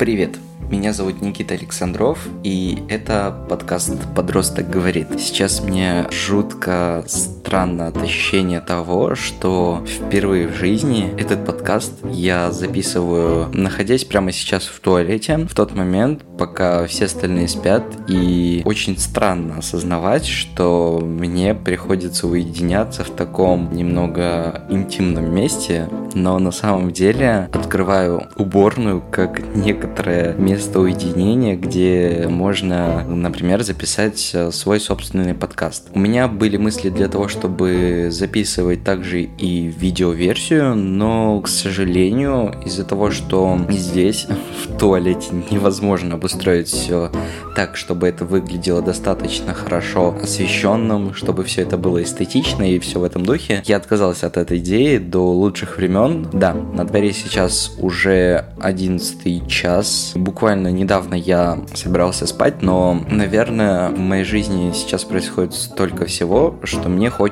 Привет! Меня зовут Никита Александров, и это подкаст «Подросток говорит». Сейчас мне жутко странно от ощущения того, что впервые в жизни этот подкаст я записываю, находясь прямо сейчас в туалете, в тот момент, пока все остальные спят, и очень странно осознавать, что мне приходится уединяться в таком немного интимном месте, но на самом деле открываю уборную как некоторое место уединения, где можно, например, записать свой собственный подкаст. У меня были мысли для того, чтобы записывать также и видеоверсию, но, к сожалению, из-за того, что здесь, в туалете, невозможно обустроить все так, чтобы это выглядело достаточно хорошо освещенным, чтобы все это было эстетично и все в этом духе, я отказался от этой идеи до лучших времен. Да, на дворе сейчас уже 11 час. Буквально недавно я собирался спать, но, наверное, в моей жизни сейчас происходит столько всего, что мне хочется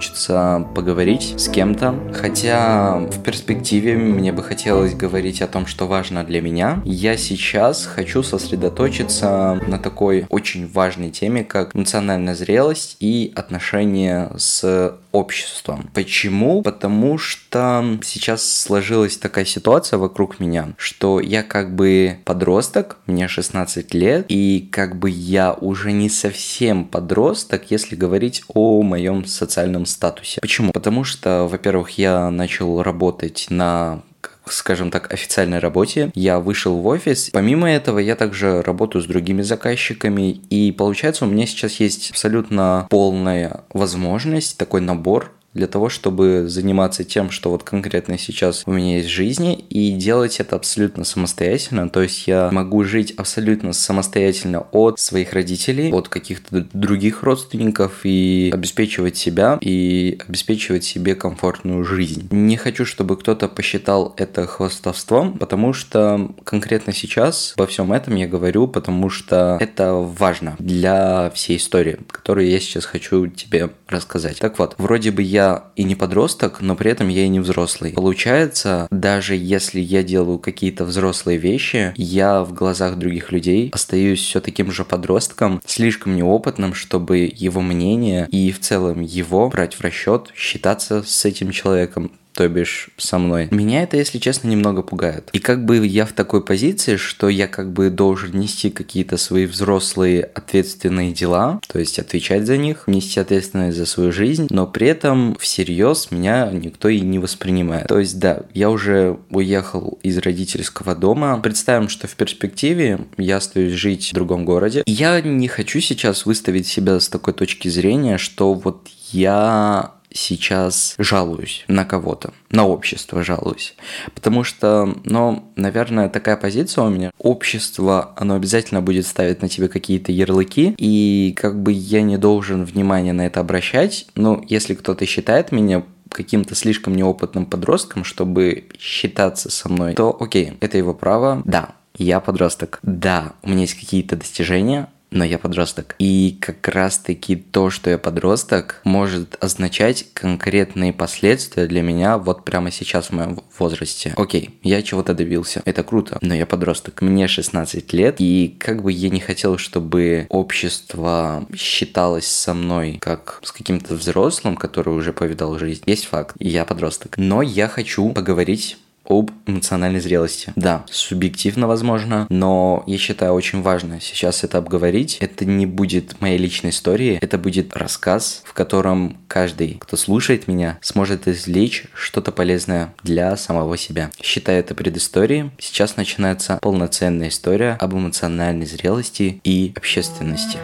поговорить с кем-то. Хотя в перспективе мне бы хотелось говорить о том, что важно для меня. Я сейчас хочу сосредоточиться на такой очень важной теме, как национальная зрелость и отношения с обществом. Почему? Потому что сейчас сложилась такая ситуация вокруг меня, что я как бы подросток, мне 16 лет, и как бы я уже не совсем подросток, если говорить о моем социальном статусе. Почему? Потому что, во-первых, я начал работать на скажем так, официальной работе. Я вышел в офис. Помимо этого, я также работаю с другими заказчиками. И получается, у меня сейчас есть абсолютно полная возможность, такой набор для того, чтобы заниматься тем, что вот конкретно сейчас у меня есть в жизни, и делать это абсолютно самостоятельно. То есть я могу жить абсолютно самостоятельно от своих родителей, от каких-то других родственников и обеспечивать себя и обеспечивать себе комфортную жизнь. Не хочу, чтобы кто-то посчитал это хвостовством, потому что конкретно сейчас во всем этом я говорю, потому что это важно для всей истории, которую я сейчас хочу тебе рассказать. Так вот, вроде бы я и не подросток, но при этом я и не взрослый. Получается, даже если я делаю какие-то взрослые вещи, я в глазах других людей остаюсь все таким же подростком, слишком неопытным, чтобы его мнение и в целом его брать в расчет, считаться с этим человеком то бишь со мной. Меня это, если честно, немного пугает. И как бы я в такой позиции, что я как бы должен нести какие-то свои взрослые ответственные дела, то есть отвечать за них, нести ответственность за свою жизнь, но при этом всерьез меня никто и не воспринимает. То есть да, я уже уехал из родительского дома. Представим, что в перспективе я остаюсь жить в другом городе. Я не хочу сейчас выставить себя с такой точки зрения, что вот я сейчас жалуюсь на кого-то, на общество жалуюсь. Потому что, ну, наверное, такая позиция у меня. Общество, оно обязательно будет ставить на тебе какие-то ярлыки, и как бы я не должен внимание на это обращать. Но если кто-то считает меня каким-то слишком неопытным подростком, чтобы считаться со мной, то окей, это его право. Да, я подросток. Да, у меня есть какие-то достижения, но я подросток. И как раз-таки то, что я подросток, может означать конкретные последствия для меня вот прямо сейчас в моем возрасте. Окей, я чего-то добился, это круто, но я подросток, мне 16 лет, и как бы я не хотел, чтобы общество считалось со мной как с каким-то взрослым, который уже повидал жизнь. Есть факт, я подросток. Но я хочу поговорить об эмоциональной зрелости. Да, субъективно возможно, но я считаю очень важно сейчас это обговорить. Это не будет моей личной истории, это будет рассказ, в котором каждый, кто слушает меня, сможет извлечь что-то полезное для самого себя. Считаю это предысторией. Сейчас начинается полноценная история об эмоциональной зрелости и общественности.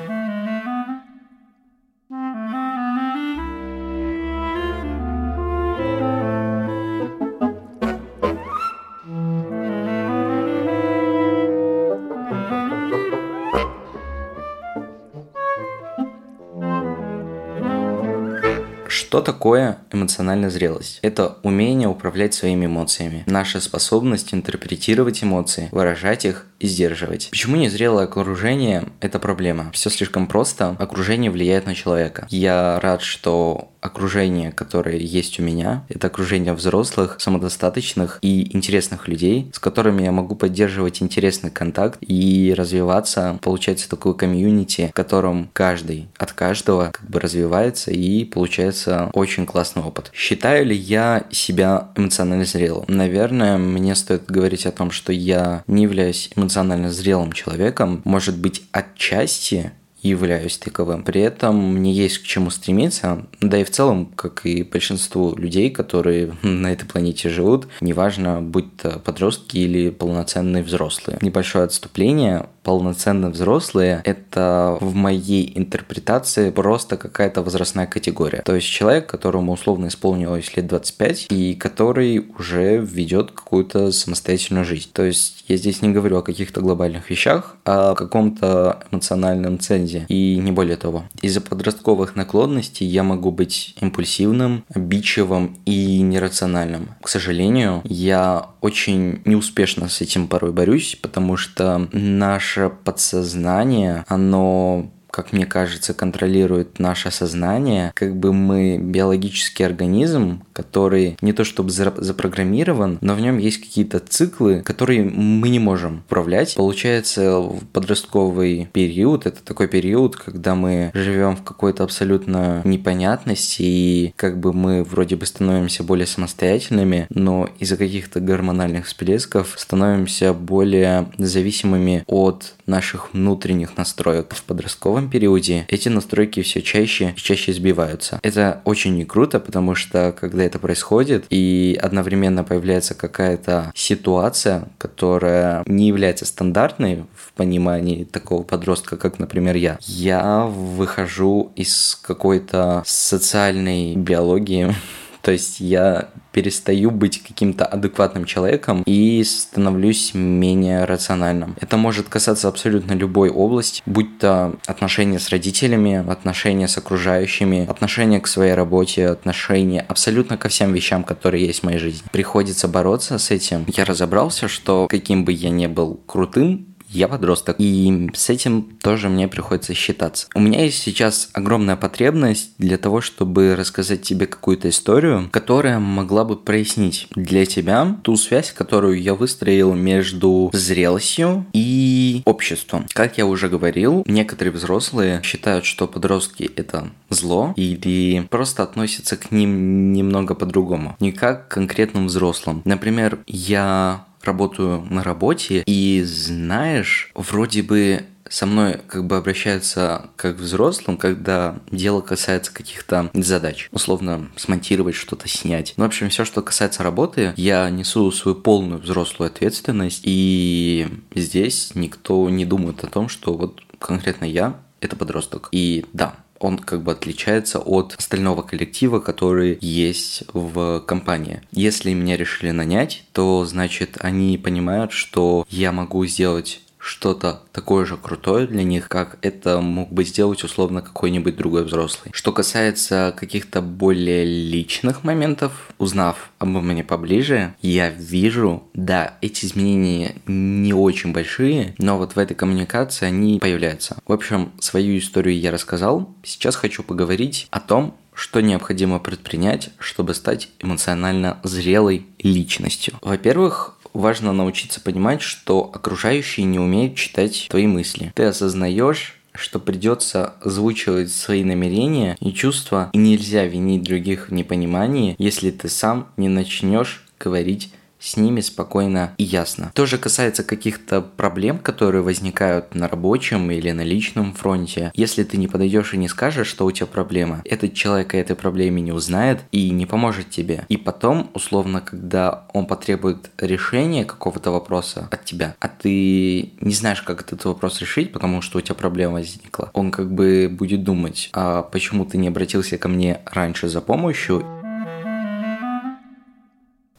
Что такое эмоциональная зрелость? Это умение управлять своими эмоциями, наша способность интерпретировать эмоции, выражать их и сдерживать. Почему незрелое окружение – это проблема? Все слишком просто, окружение влияет на человека. Я рад, что окружение, которое есть у меня, это окружение взрослых, самодостаточных и интересных людей, с которыми я могу поддерживать интересный контакт и развиваться. Получается такой комьюнити, в котором каждый от каждого как бы развивается и получается очень классный опыт. Считаю ли я себя эмоционально зрелым? Наверное, мне стоит говорить о том, что я не являюсь эмоционально зрелым человеком. Может быть, отчасти являюсь таковым. При этом мне есть к чему стремиться, да и в целом, как и большинству людей, которые на этой планете живут, неважно, будь то подростки или полноценные взрослые. Небольшое отступление полноценно взрослые – это в моей интерпретации просто какая-то возрастная категория. То есть человек, которому условно исполнилось лет 25 и который уже ведет какую-то самостоятельную жизнь. То есть я здесь не говорю о каких-то глобальных вещах, а о каком-то эмоциональном цензе и не более того. Из-за подростковых наклонностей я могу быть импульсивным, обидчивым и нерациональным. К сожалению, я очень неуспешно с этим порой борюсь, потому что наш наше подсознание, оно как мне кажется, контролирует наше сознание, как бы мы биологический организм, который не то чтобы запрограммирован, но в нем есть какие-то циклы, которые мы не можем управлять. Получается, в подростковый период, это такой период, когда мы живем в какой-то абсолютно непонятности, и как бы мы вроде бы становимся более самостоятельными, но из-за каких-то гормональных всплесков становимся более зависимыми от наших внутренних настроек в подростковом подростковом периоде эти настройки все чаще и чаще сбиваются. Это очень не круто, потому что когда это происходит и одновременно появляется какая-то ситуация, которая не является стандартной в понимании такого подростка, как, например, я, я выхожу из какой-то социальной биологии, то есть я перестаю быть каким-то адекватным человеком и становлюсь менее рациональным. Это может касаться абсолютно любой области, будь то отношения с родителями, отношения с окружающими, отношения к своей работе, отношения абсолютно ко всем вещам, которые есть в моей жизни. Приходится бороться с этим. Я разобрался, что каким бы я ни был крутым, я подросток, и с этим тоже мне приходится считаться. У меня есть сейчас огромная потребность для того, чтобы рассказать тебе какую-то историю, которая могла бы прояснить для тебя ту связь, которую я выстроил между зрелостью и обществом. Как я уже говорил, некоторые взрослые считают, что подростки это зло или просто относятся к ним немного по-другому, не как к конкретным взрослым. Например, я работаю на работе, и знаешь, вроде бы со мной как бы обращаются как взрослым, когда дело касается каких-то задач. Условно, смонтировать что-то, снять. Ну, в общем, все, что касается работы, я несу свою полную взрослую ответственность, и здесь никто не думает о том, что вот конкретно я это подросток. И да, он как бы отличается от остального коллектива, который есть в компании. Если меня решили нанять, то значит они понимают, что я могу сделать что-то такое же крутое для них, как это мог бы сделать условно какой-нибудь другой взрослый. Что касается каких-то более личных моментов, узнав обо мне поближе, я вижу, да, эти изменения не очень большие, но вот в этой коммуникации они появляются. В общем, свою историю я рассказал. Сейчас хочу поговорить о том, что необходимо предпринять, чтобы стать эмоционально зрелой личностью. Во-первых, важно научиться понимать, что окружающие не умеют читать твои мысли. Ты осознаешь, что придется озвучивать свои намерения и чувства, и нельзя винить других в непонимании, если ты сам не начнешь говорить с ними спокойно и ясно. То же касается каких-то проблем, которые возникают на рабочем или на личном фронте. Если ты не подойдешь и не скажешь, что у тебя проблема, этот человек о этой проблеме не узнает и не поможет тебе. И потом, условно, когда он потребует решения какого-то вопроса от тебя, а ты не знаешь, как этот вопрос решить, потому что у тебя проблема возникла, он как бы будет думать, а почему ты не обратился ко мне раньше за помощью,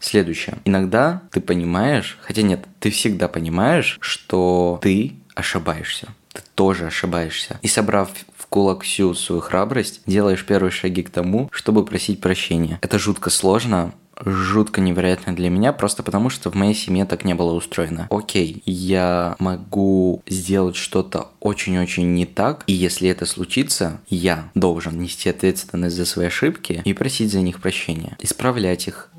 Следующее. Иногда ты понимаешь, хотя нет, ты всегда понимаешь, что ты ошибаешься. ты тоже ошибаешься. И собрав в кулак всю свою храбрость, делаешь первые шаги к тому, чтобы просить прощения. Это жутко сложно, жутко невероятно для меня, просто потому что в моей семье так не было устроено. Окей, я могу сделать что-то очень-очень не так, и если это случится, я должен нести ответственность за свои ошибки и просить за них прощения, исправлять их,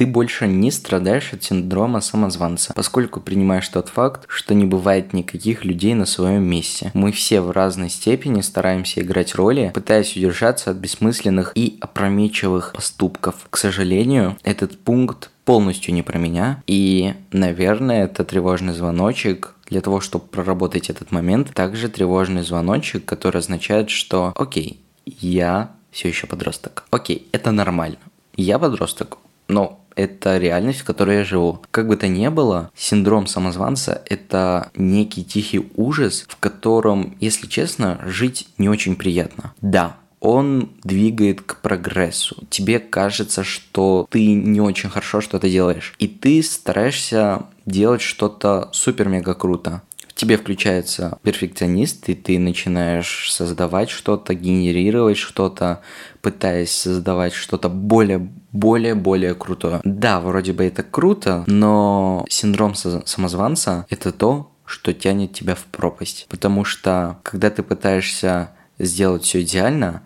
ты больше не страдаешь от синдрома самозванца, поскольку принимаешь тот факт, что не бывает никаких людей на своем месте. Мы все в разной степени стараемся играть роли, пытаясь удержаться от бессмысленных и опрометчивых поступков. К сожалению, этот пункт полностью не про меня, и, наверное, это тревожный звоночек, для того, чтобы проработать этот момент, также тревожный звоночек, который означает, что окей, я все еще подросток. Окей, это нормально. Я подросток, но это реальность, в которой я живу. Как бы то ни было, синдром самозванца – это некий тихий ужас, в котором, если честно, жить не очень приятно. Да, он двигает к прогрессу. Тебе кажется, что ты не очень хорошо что-то делаешь. И ты стараешься делать что-то супер-мега круто тебе включается перфекционист, и ты начинаешь создавать что-то, генерировать что-то, пытаясь создавать что-то более, более, более крутое. Да, вроде бы это круто, но синдром самозванца – это то, что тянет тебя в пропасть. Потому что, когда ты пытаешься сделать все идеально,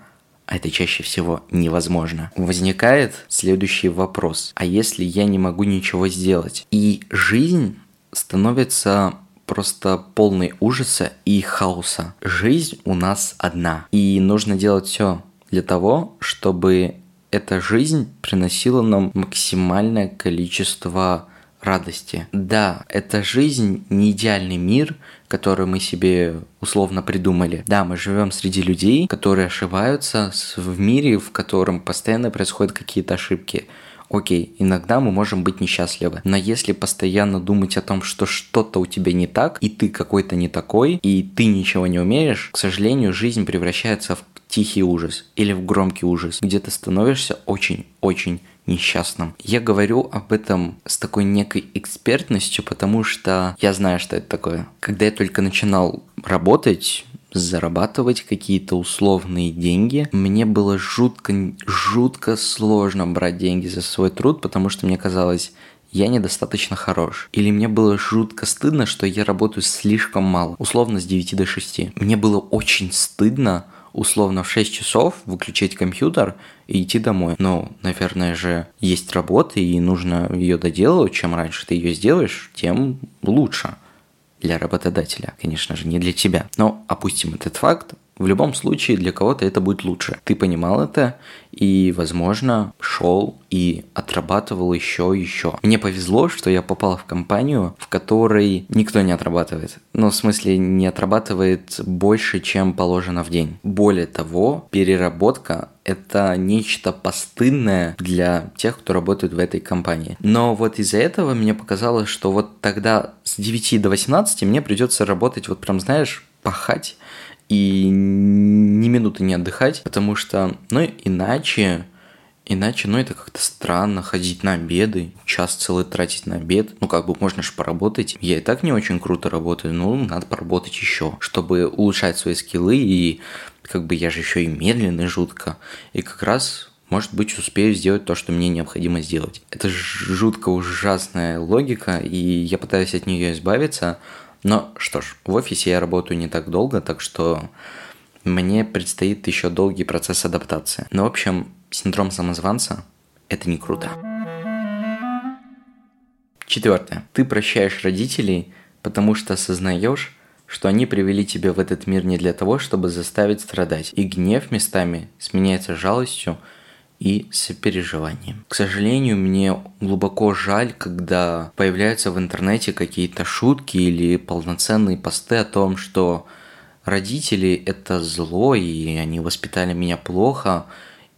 а это чаще всего невозможно. Возникает следующий вопрос. А если я не могу ничего сделать? И жизнь становится просто полный ужаса и хаоса. Жизнь у нас одна, и нужно делать все для того, чтобы эта жизнь приносила нам максимальное количество радости. Да, эта жизнь не идеальный мир, который мы себе условно придумали. Да, мы живем среди людей, которые ошибаются в мире, в котором постоянно происходят какие-то ошибки. Окей, иногда мы можем быть несчастливы, но если постоянно думать о том, что что-то у тебя не так, и ты какой-то не такой, и ты ничего не умеешь, к сожалению, жизнь превращается в тихий ужас или в громкий ужас, где ты становишься очень-очень несчастным. Я говорю об этом с такой некой экспертностью, потому что я знаю, что это такое. Когда я только начинал работать, зарабатывать какие-то условные деньги. Мне было жутко, жутко сложно брать деньги за свой труд, потому что мне казалось, я недостаточно хорош. Или мне было жутко стыдно, что я работаю слишком мало, условно с 9 до 6. Мне было очень стыдно условно в 6 часов выключить компьютер и идти домой. Но, наверное же, есть работа, и нужно ее доделывать. Чем раньше ты ее сделаешь, тем лучше для работодателя, конечно же, не для тебя. Но опустим этот факт, в любом случае для кого-то это будет лучше. Ты понимал это и, возможно, шел и отрабатывал еще и еще. Мне повезло, что я попал в компанию, в которой никто не отрабатывает. Ну, в смысле, не отрабатывает больше, чем положено в день. Более того, переработка это нечто постыдное для тех, кто работает в этой компании. Но вот из-за этого мне показалось, что вот тогда с 9 до 18 мне придется работать, вот прям, знаешь, пахать и ни минуты не отдыхать, потому что, ну, иначе, иначе, ну, это как-то странно ходить на обеды, час целый тратить на обед, ну, как бы можно же поработать. Я и так не очень круто работаю, ну, надо поработать еще, чтобы улучшать свои скиллы, и как бы я же еще и медленный жутко, и как раз может быть, успею сделать то, что мне необходимо сделать. Это жутко ужасная логика, и я пытаюсь от нее избавиться, но что ж, в офисе я работаю не так долго, так что мне предстоит еще долгий процесс адаптации. Но, в общем, синдром самозванца – это не круто. Четвертое. Ты прощаешь родителей, потому что осознаешь, что они привели тебя в этот мир не для того, чтобы заставить страдать, и гнев местами сменяется жалостью – и сопереживанием. К сожалению, мне глубоко жаль, когда появляются в интернете какие-то шутки или полноценные посты о том, что родители это зло, и они воспитали меня плохо,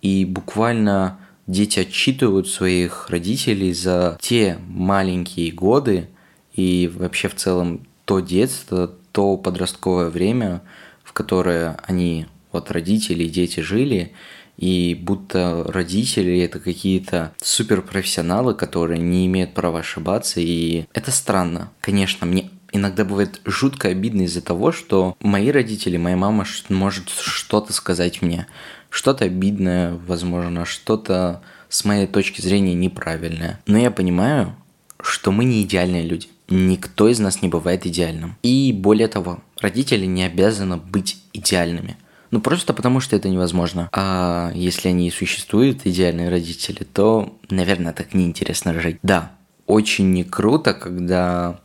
и буквально дети отчитывают своих родителей за те маленькие годы и вообще в целом то детство, то подростковое время, в которое они, вот родители и дети жили, и будто родители это какие-то суперпрофессионалы, которые не имеют права ошибаться, и это странно. Конечно, мне иногда бывает жутко обидно из-за того, что мои родители, моя мама может что-то сказать мне. Что-то обидное, возможно, что-то с моей точки зрения неправильное. Но я понимаю, что мы не идеальные люди. Никто из нас не бывает идеальным. И более того, родители не обязаны быть идеальными. Ну, просто потому, что это невозможно. А если они и существуют, идеальные родители, то, наверное, так неинтересно жить. Да, очень не круто, когда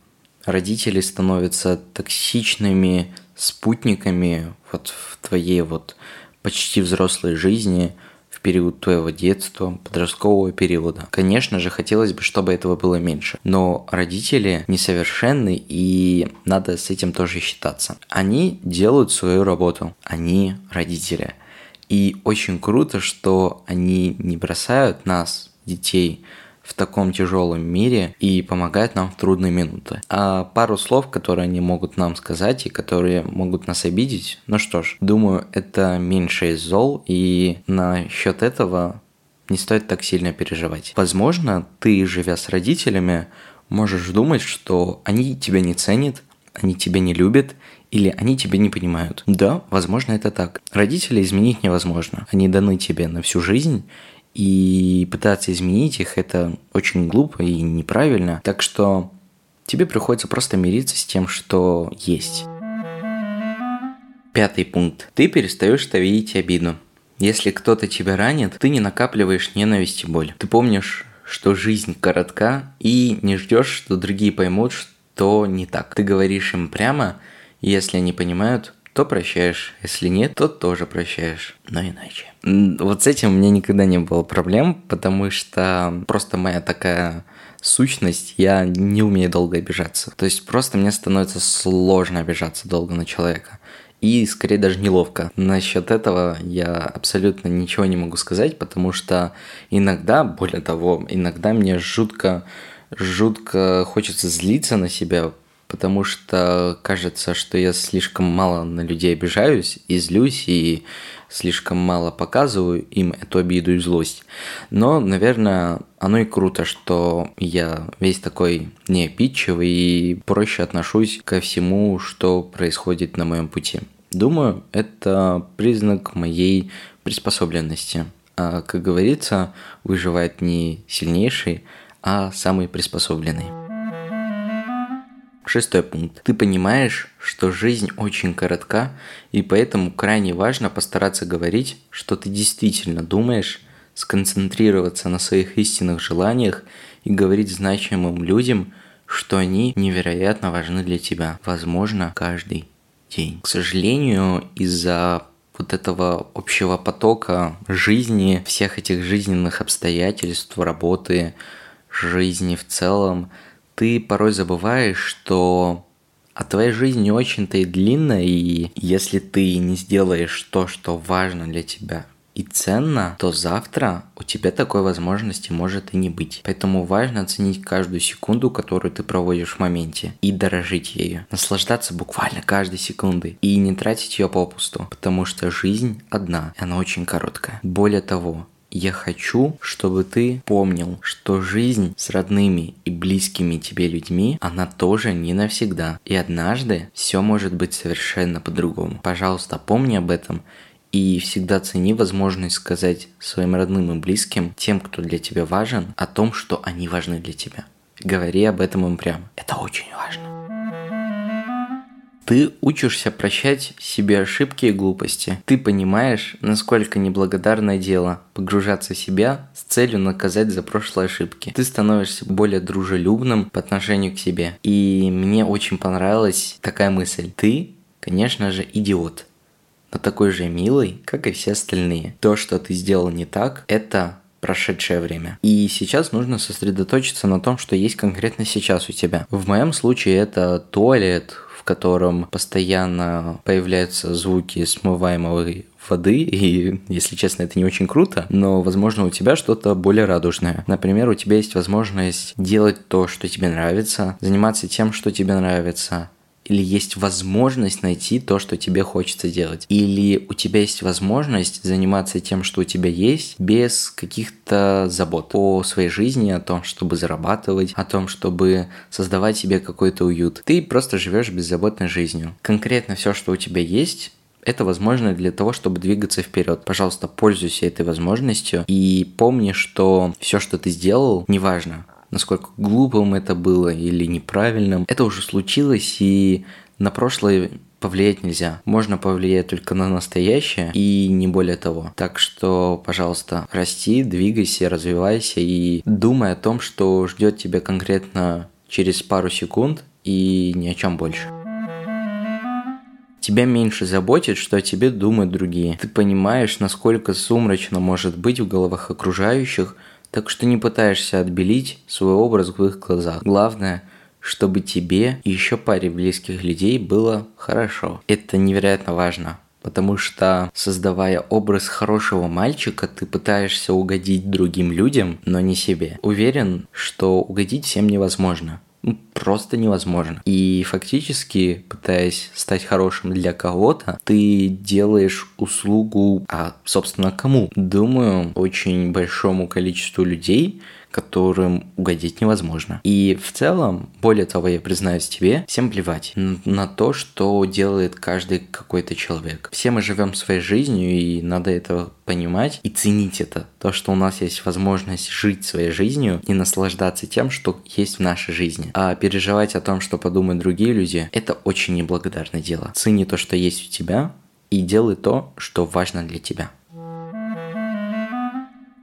родители становятся токсичными спутниками вот в твоей вот почти взрослой жизни – период твоего детства, подросткового периода. Конечно же, хотелось бы, чтобы этого было меньше. Но родители несовершенны, и надо с этим тоже считаться. Они делают свою работу. Они родители. И очень круто, что они не бросают нас, детей, в таком тяжелом мире и помогает нам в трудные минуты. А пару слов, которые они могут нам сказать и которые могут нас обидеть, ну что ж, думаю, это меньше из зол, и на счет этого не стоит так сильно переживать. Возможно, ты, живя с родителями, можешь думать, что они тебя не ценят, они тебя не любят, или они тебя не понимают. Да, возможно, это так. Родителей изменить невозможно. Они даны тебе на всю жизнь, и пытаться изменить их это очень глупо и неправильно. Так что тебе приходится просто мириться с тем, что есть. Пятый пункт. Ты перестаешь ставить обиду. Если кто-то тебя ранит, ты не накапливаешь ненависть и боль. Ты помнишь, что жизнь коротка и не ждешь, что другие поймут, что не так. Ты говоришь им прямо, если они понимают, то прощаешь. Если нет, то тоже прощаешь. Но иначе. Вот с этим у меня никогда не было проблем, потому что просто моя такая сущность, я не умею долго обижаться. То есть просто мне становится сложно обижаться долго на человека. И скорее даже неловко. Насчет этого я абсолютно ничего не могу сказать, потому что иногда, более того, иногда мне жутко, жутко хочется злиться на себя, потому что кажется, что я слишком мало на людей обижаюсь и злюсь, и слишком мало показываю им эту обиду и злость. Но, наверное, оно и круто, что я весь такой неопитчивый и проще отношусь ко всему, что происходит на моем пути. Думаю, это признак моей приспособленности. А, как говорится, выживает не сильнейший, а самый приспособленный. Шестой пункт. Ты понимаешь, что жизнь очень коротка, и поэтому крайне важно постараться говорить, что ты действительно думаешь, сконцентрироваться на своих истинных желаниях и говорить значимым людям, что они невероятно важны для тебя. Возможно, каждый день. К сожалению, из-за вот этого общего потока жизни, всех этих жизненных обстоятельств, работы, жизни в целом, ты порой забываешь, что а твоя жизнь не очень-то и длинная, и если ты не сделаешь то, что важно для тебя и ценно, то завтра у тебя такой возможности может и не быть. Поэтому важно оценить каждую секунду, которую ты проводишь в моменте, и дорожить ею. Наслаждаться буквально каждой секундой и не тратить ее попусту, потому что жизнь одна, и она очень короткая. Более того, я хочу, чтобы ты помнил, что жизнь с родными и близкими тебе людьми, она тоже не навсегда. И однажды все может быть совершенно по-другому. Пожалуйста, помни об этом и всегда цени возможность сказать своим родным и близким, тем, кто для тебя важен, о том, что они важны для тебя. Говори об этом им прямо. Это очень важно. Ты учишься прощать себе ошибки и глупости. Ты понимаешь, насколько неблагодарное дело погружаться в себя с целью наказать за прошлые ошибки. Ты становишься более дружелюбным по отношению к себе. И мне очень понравилась такая мысль. Ты, конечно же, идиот, но такой же милый, как и все остальные. То, что ты сделал не так, это прошедшее время. И сейчас нужно сосредоточиться на том, что есть конкретно сейчас у тебя. В моем случае это туалет, в котором постоянно появляются звуки смываемой воды, и, если честно, это не очень круто, но, возможно, у тебя что-то более радужное. Например, у тебя есть возможность делать то, что тебе нравится, заниматься тем, что тебе нравится, или есть возможность найти то, что тебе хочется делать. Или у тебя есть возможность заниматься тем, что у тебя есть, без каких-то забот о своей жизни, о том, чтобы зарабатывать, о том, чтобы создавать себе какой-то уют. Ты просто живешь беззаботной жизнью. Конкретно все, что у тебя есть, это возможно для того, чтобы двигаться вперед. Пожалуйста, пользуйся этой возможностью и помни, что все, что ты сделал, неважно, насколько глупым это было или неправильным, это уже случилось, и на прошлое повлиять нельзя. Можно повлиять только на настоящее и не более того. Так что, пожалуйста, расти, двигайся, развивайся и думай о том, что ждет тебя конкретно через пару секунд и ни о чем больше. Тебя меньше заботит, что о тебе думают другие. Ты понимаешь, насколько сумрачно может быть в головах окружающих, так что не пытаешься отбелить свой образ в их глазах. Главное, чтобы тебе и еще паре близких людей было хорошо. Это невероятно важно. Потому что, создавая образ хорошего мальчика, ты пытаешься угодить другим людям, но не себе. Уверен, что угодить всем невозможно просто невозможно. И фактически, пытаясь стать хорошим для кого-то, ты делаешь услугу, а, собственно, кому? Думаю, очень большому количеству людей, которым угодить невозможно. И в целом, более того, я признаюсь тебе, всем плевать на то, что делает каждый какой-то человек. Все мы живем своей жизнью, и надо это понимать и ценить это. То, что у нас есть возможность жить своей жизнью и наслаждаться тем, что есть в нашей жизни. А переживать о том, что подумают другие люди, это очень неблагодарное дело. Цени то, что есть у тебя, и делай то, что важно для тебя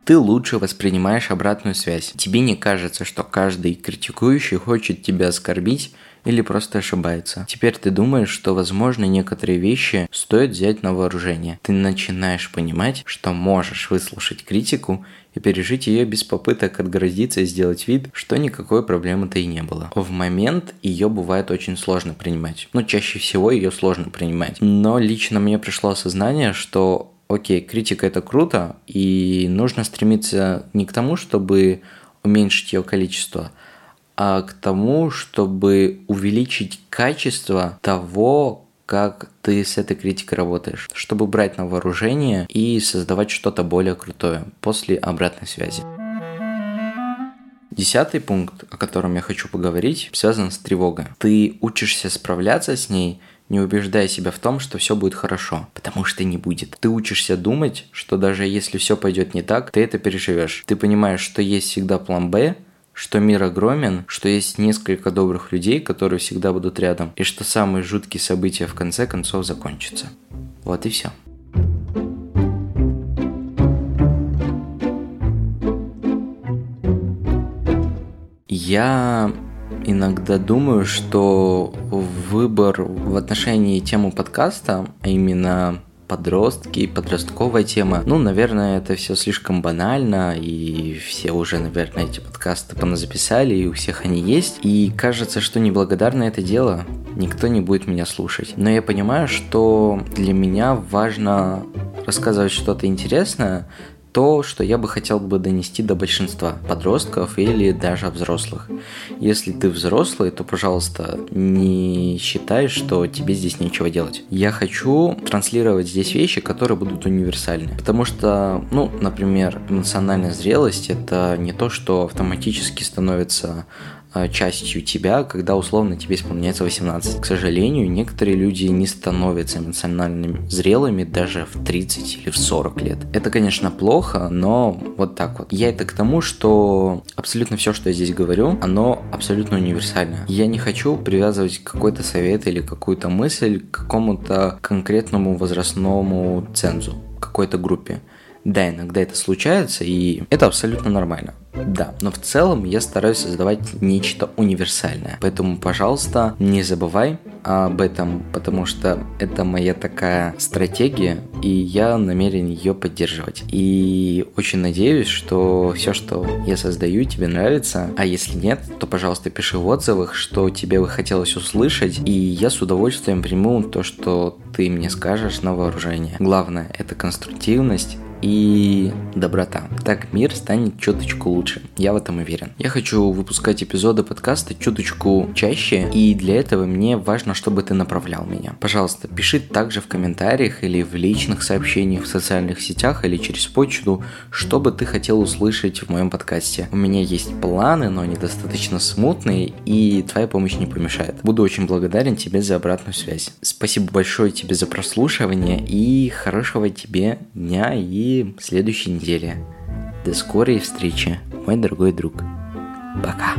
ты лучше воспринимаешь обратную связь. Тебе не кажется, что каждый критикующий хочет тебя оскорбить или просто ошибается. Теперь ты думаешь, что, возможно, некоторые вещи стоит взять на вооружение. Ты начинаешь понимать, что можешь выслушать критику и пережить ее без попыток отгородиться и сделать вид, что никакой проблемы-то и не было. В момент ее бывает очень сложно принимать. Ну, чаще всего ее сложно принимать. Но лично мне пришло осознание, что окей, критика это круто, и нужно стремиться не к тому, чтобы уменьшить ее количество, а к тому, чтобы увеличить качество того, как ты с этой критикой работаешь, чтобы брать на вооружение и создавать что-то более крутое после обратной связи. Десятый пункт, о котором я хочу поговорить, связан с тревогой. Ты учишься справляться с ней не убеждая себя в том, что все будет хорошо, потому что не будет. Ты учишься думать, что даже если все пойдет не так, ты это переживешь. Ты понимаешь, что есть всегда план Б, что мир огромен, что есть несколько добрых людей, которые всегда будут рядом, и что самые жуткие события в конце концов закончатся. Вот и все. Я иногда думаю, что выбор в отношении темы подкаста, а именно подростки, подростковая тема. Ну, наверное, это все слишком банально, и все уже, наверное, эти подкасты поназаписали, и у всех они есть. И кажется, что неблагодарно это дело, никто не будет меня слушать. Но я понимаю, что для меня важно рассказывать что-то интересное, то, что я бы хотел бы донести до большинства подростков или даже взрослых. Если ты взрослый, то, пожалуйста, не считай, что тебе здесь нечего делать. Я хочу транслировать здесь вещи, которые будут универсальны. Потому что, ну, например, эмоциональная зрелость – это не то, что автоматически становится частью тебя, когда условно тебе исполняется 18. К сожалению, некоторые люди не становятся эмоционально зрелыми даже в 30 или в 40 лет. Это, конечно, плохо, но вот так вот. Я это к тому, что абсолютно все, что я здесь говорю, оно абсолютно универсально. Я не хочу привязывать какой-то совет или какую-то мысль к какому-то конкретному возрастному цензу, какой-то группе. Да, иногда это случается, и это абсолютно нормально. Да, но в целом я стараюсь создавать нечто универсальное. Поэтому, пожалуйста, не забывай об этом, потому что это моя такая стратегия, и я намерен ее поддерживать. И очень надеюсь, что все, что я создаю, тебе нравится. А если нет, то, пожалуйста, пиши в отзывах, что тебе бы хотелось услышать, и я с удовольствием приму то, что ты мне скажешь на вооружение. Главное – это конструктивность, и доброта. Так мир станет чуточку лучше. Я в этом уверен. Я хочу выпускать эпизоды подкаста чуточку чаще, и для этого мне важно, чтобы ты направлял меня. Пожалуйста, пиши также в комментариях или в личных сообщениях в социальных сетях или через почту, что бы ты хотел услышать в моем подкасте. У меня есть планы, но они достаточно смутные, и твоя помощь не помешает. Буду очень благодарен тебе за обратную связь. Спасибо большое тебе за прослушивание и хорошего тебе дня и следующей недели. До скорой встречи, мой дорогой друг. Пока.